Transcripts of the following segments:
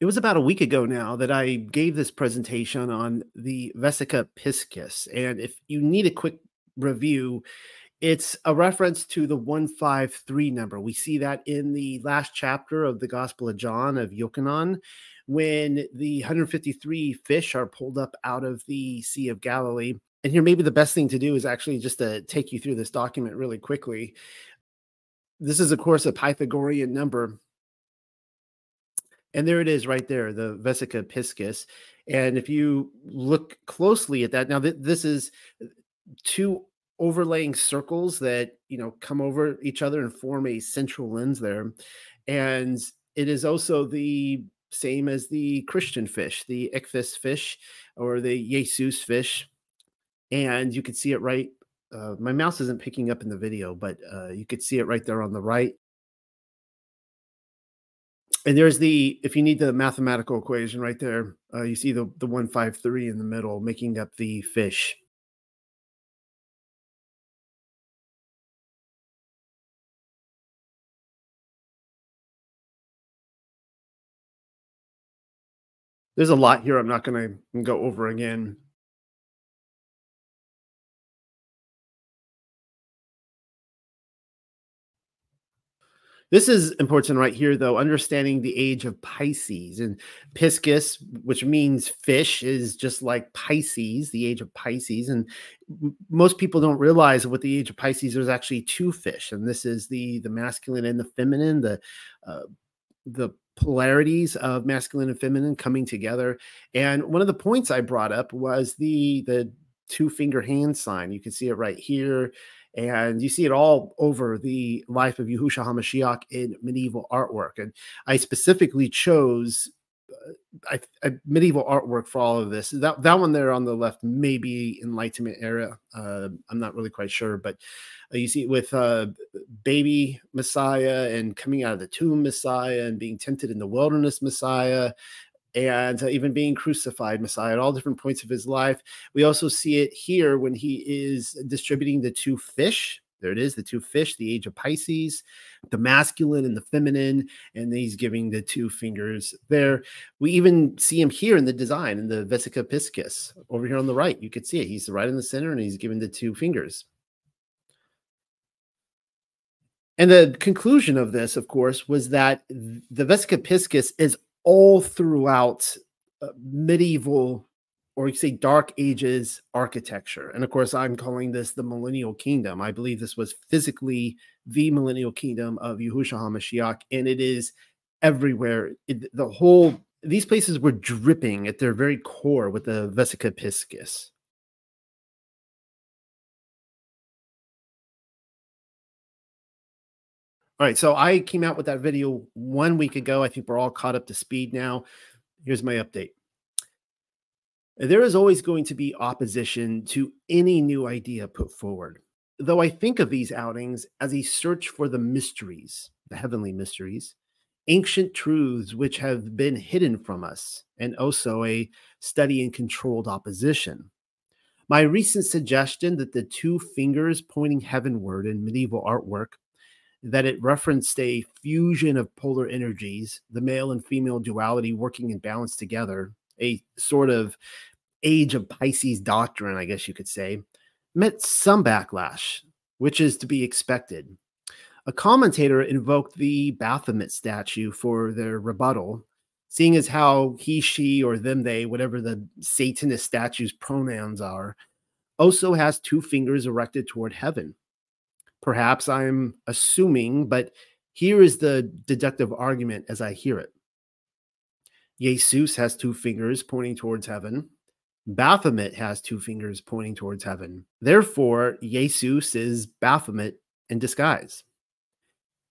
It was about a week ago now that I gave this presentation on the Vesica piscis. And if you need a quick review, it's a reference to the 153 number. We see that in the last chapter of the Gospel of John of Yochanan, when the 153 fish are pulled up out of the Sea of Galilee. And here, maybe the best thing to do is actually just to take you through this document really quickly. This is, of course, a Pythagorean number and there it is right there, the Vesica piscis. And if you look closely at that, now th- this is uh, two overlaying circles that you know come over each other and form a central lens there. And it is also the same as the Christian fish, the ichthys fish or the Jesus fish. And you can see it right. Uh, my mouse isn't picking up in the video, but uh, you could see it right there on the right and there's the if you need the mathematical equation right there uh, you see the the 153 in the middle making up the fish. There's a lot here i'm not going to go over again This is important right here, though, understanding the age of Pisces. And Piscis, which means fish, is just like Pisces, the age of Pisces. And most people don't realize with the age of Pisces, there's actually two fish. And this is the the masculine and the feminine, the uh, the polarities of masculine and feminine coming together. And one of the points I brought up was the the two finger hand sign. You can see it right here and you see it all over the life of Yahushua HaMashiach in medieval artwork. And I specifically chose uh, I, medieval artwork for all of this. That that one there on the left, maybe Enlightenment era. Uh, I'm not really quite sure, but uh, you see it with uh, baby Messiah and coming out of the tomb Messiah and being tempted in the wilderness Messiah and uh, even being crucified Messiah at all different points of his life. We also see it here when he is distributing the two fish. There it is, the two fish, the age of Pisces, the masculine and the feminine, and he's giving the two fingers there. We even see him here in the design in the Vesica piscis over here on the right. You could see it. He's right in the center and he's giving the two fingers. And the conclusion of this, of course, was that the Vesica piscis is all throughout uh, medieval or you say dark ages architecture. And of course, I'm calling this the millennial kingdom. I believe this was physically the millennial kingdom of Yahushua HaMashiach, and it is everywhere. It, the whole these places were dripping at their very core with the Vesica Piscis. All right, so I came out with that video one week ago. I think we're all caught up to speed now. Here's my update. There is always going to be opposition to any new idea put forward. Though I think of these outings as a search for the mysteries, the heavenly mysteries, ancient truths which have been hidden from us, and also a study in controlled opposition. My recent suggestion that the two fingers pointing heavenward in medieval artwork that it referenced a fusion of polar energies, the male and female duality working in balance together, a sort of age of Pisces doctrine, I guess you could say, met some backlash, which is to be expected. A commentator invoked the Baphomet statue for their rebuttal, seeing as how he, she, or them, they, whatever the Satanist statue's pronouns are, also has two fingers erected toward heaven Perhaps I'm assuming, but here is the deductive argument as I hear it. Jesus has two fingers pointing towards heaven. Baphomet has two fingers pointing towards heaven. Therefore, Jesus is Baphomet in disguise.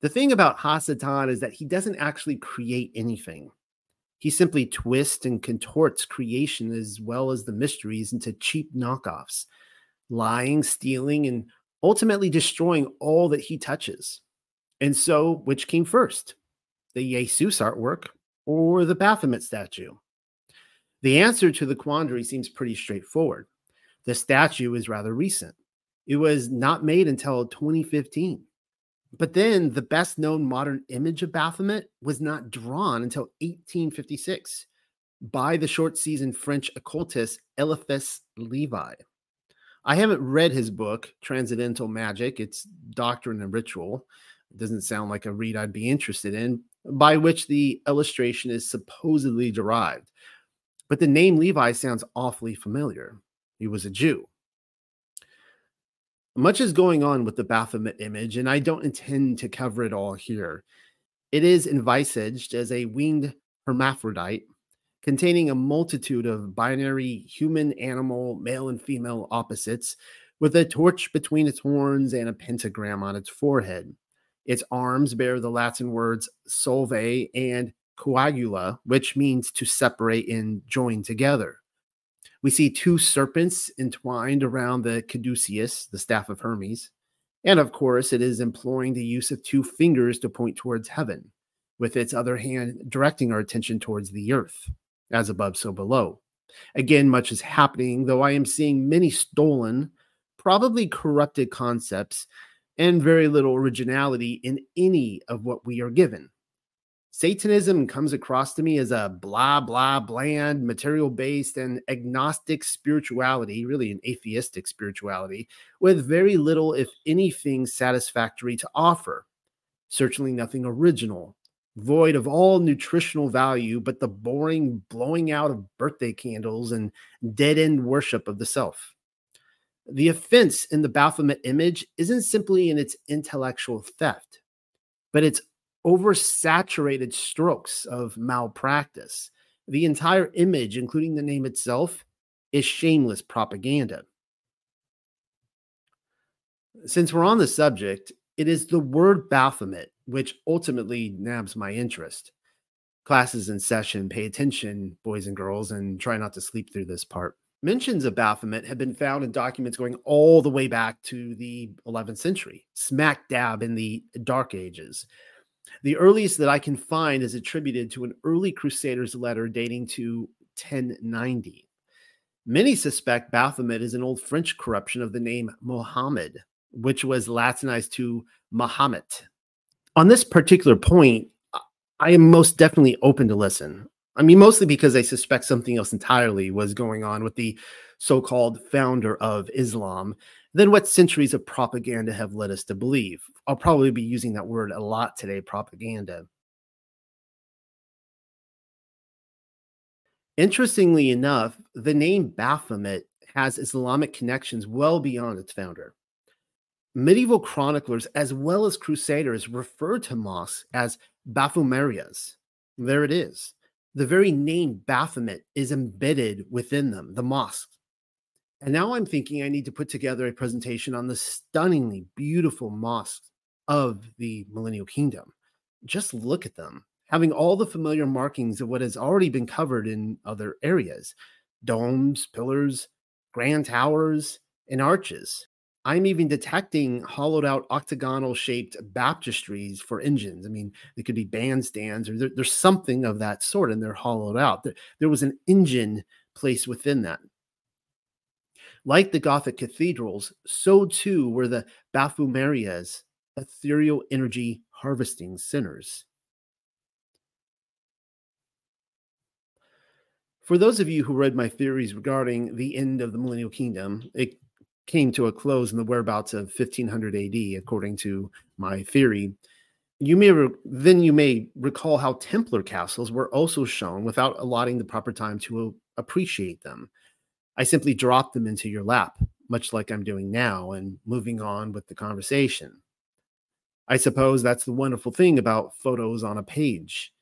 The thing about Hasatan is that he doesn't actually create anything. He simply twists and contorts creation as well as the mysteries into cheap knockoffs, lying, stealing, and ultimately destroying all that he touches. And so, which came first, the Jesus artwork or the Baphomet statue? The answer to the quandary seems pretty straightforward. The statue is rather recent. It was not made until 2015. But then the best known modern image of Baphomet was not drawn until 1856 by the short season French occultist Eliphas Levi. I haven't read his book, Transcendental Magic. It's Doctrine and Ritual. It doesn't sound like a read I'd be interested in, by which the illustration is supposedly derived. But the name Levi sounds awfully familiar. He was a Jew. Much is going on with the Baphomet image, and I don't intend to cover it all here. It is envisaged as a winged hermaphrodite containing a multitude of binary human, animal, male, and female opposites, with a torch between its horns and a pentagram on its forehead. Its arms bear the Latin words solve and coagula, which means to separate and join together. We see two serpents entwined around the caduceus, the staff of Hermes. And of course, it is employing the use of two fingers to point towards heaven, with its other hand directing our attention towards the earth, as above, so below. Again, much is happening, though I am seeing many stolen, probably corrupted concepts and very little originality in any of what we are given. Satanism comes across to me as a blah, blah, bland, material based, and agnostic spirituality, really an atheistic spirituality, with very little, if anything, satisfactory to offer. Certainly nothing original, void of all nutritional value, but the boring blowing out of birthday candles and dead end worship of the self. The offense in the Baphomet image isn't simply in its intellectual theft, but its oversaturated strokes of malpractice. The entire image, including the name itself, is shameless propaganda. Since we're on the subject, it is the word Baphomet which ultimately nabs my interest. Classes in session, pay attention, boys and girls, and try not to sleep through this part. Mentions of Baphomet have been found in documents going all the way back to the 11th century, smack dab in the Dark Ages. The earliest that I can find is attributed to an early Crusaders letter dating to 1090. Many suspect Baphomet is an old French corruption of the name Mohammed, which was Latinized to Mahomet. On this particular point, I am most definitely open to listen. I mean, mostly because I suspect something else entirely was going on with the so called founder of Islam than what centuries of propaganda have led us to believe. I'll probably be using that word a lot today propaganda. Interestingly enough, the name Baphomet has Islamic connections well beyond its founder. Medieval chroniclers, as well as crusaders, refer to mosques as Baphomerias. There it is. The very name Baphomet is embedded within them, the mosque. And now I'm thinking I need to put together a presentation on the stunningly beautiful mosques of the Millennial Kingdom. Just look at them, having all the familiar markings of what has already been covered in other areas domes, pillars, grand towers, and arches. I'm even detecting hollowed out octagonal shaped baptistries for engines. I mean, they could be bandstands or there, there's something of that sort, and they're hollowed out. There, there was an engine placed within that. Like the Gothic cathedrals, so too were the Baphomerias, ethereal energy harvesting centers. For those of you who read my theories regarding the end of the millennial kingdom, it came to a close in the whereabouts of 1500 AD, according to my theory. You may re- then you may recall how Templar castles were also shown without allotting the proper time to appreciate them. I simply drop them into your lap, much like I'm doing now, and moving on with the conversation. I suppose that's the wonderful thing about photos on a page.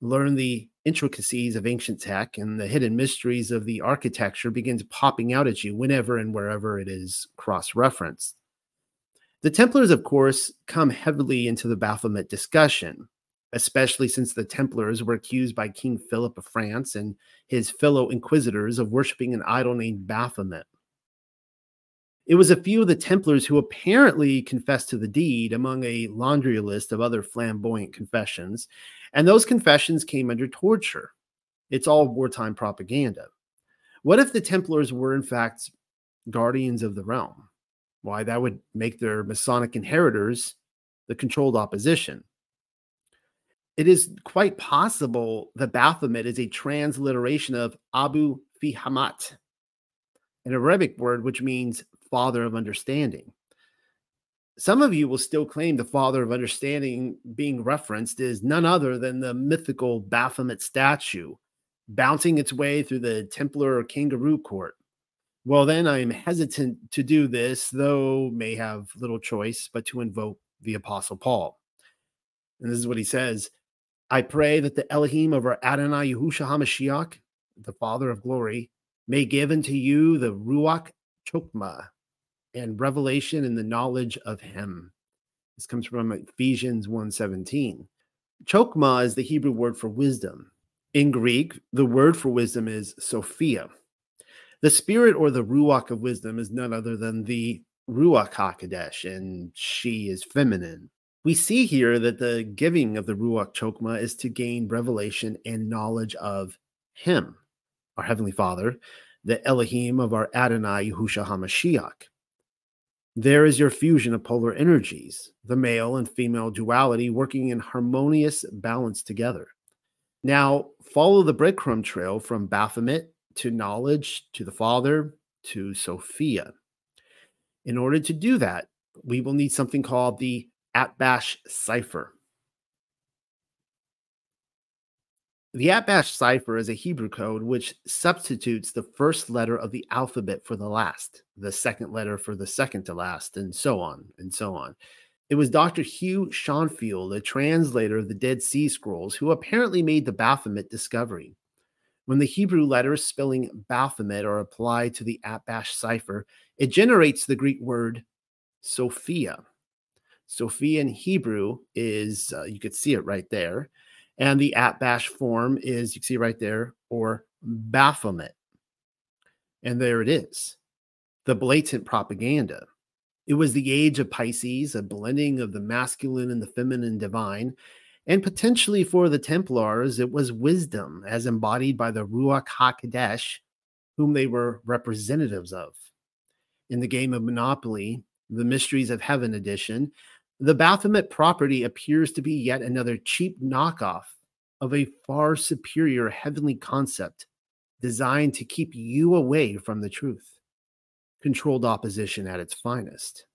Learn the intricacies of ancient tech and the hidden mysteries of the architecture begins popping out at you whenever and wherever it is cross referenced. The Templars, of course, come heavily into the Baphomet discussion especially since the Templars were accused by King Philip of France and his fellow inquisitors of worshiping an idol named Baphomet. It was a few of the Templars who apparently confessed to the deed among a laundry list of other flamboyant confessions, and those confessions came under torture. It's all wartime propaganda. What if the Templars were, in fact, guardians of the realm? Why, that would make their Masonic inheritors the controlled opposition. It is quite possible that Baphomet is a transliteration of Abu Fihamat, an Arabic word which means father of understanding. Some of you will still claim the father of understanding being referenced is none other than the mythical Baphomet statue bouncing its way through the Templar kangaroo court. Well, then I am hesitant to do this, though may have little choice but to invoke the Apostle Paul. And this is what he says I pray that the Elohim of our Adonai Yahushua HaMashiach, the Father of glory, may give unto you the Ruach Chokmah and revelation in the knowledge of him. This comes from Ephesians 1:17. Chokma is the Hebrew word for wisdom. In Greek, the word for wisdom is Sophia. The spirit or the Ruach of wisdom is none other than the Ruach HaKodesh, and she is feminine. We see here that the giving of the Ruach chokma is to gain revelation and knowledge of Him, our Heavenly Father, the Elohim of our Adonai Yahushua HaMashiach. There is your fusion of polar energies, the male and female duality working in harmonious balance together. Now, follow the breadcrumb trail from Baphomet to knowledge to the Father to Sophia. In order to do that, we will need something called the Atbash cipher. The Atbash cipher is a Hebrew code which substitutes the first letter of the alphabet for the last, the second letter for the second to last, and so on and so on. It was Dr. Hugh Schonfield, a translator of the Dead Sea Scrolls, who apparently made the Baphomet discovery. When the Hebrew letters spelling Baphomet are applied to the Atbash cipher, it generates the Greek word Sophia. Sophia in Hebrew is, uh, you could see it right there. And the Atbash form is, you can see right there, or Baphomet. And there it is the blatant propaganda. It was the age of Pisces, a blending of the masculine and the feminine divine. And potentially for the Templars, it was wisdom as embodied by the Ruach HaKodesh, whom they were representatives of. In the game of Monopoly, the Mysteries of Heaven edition, the Baphomet property appears to be yet another cheap knockoff of a far superior heavenly concept designed to keep you away from the truth. Controlled opposition at its finest.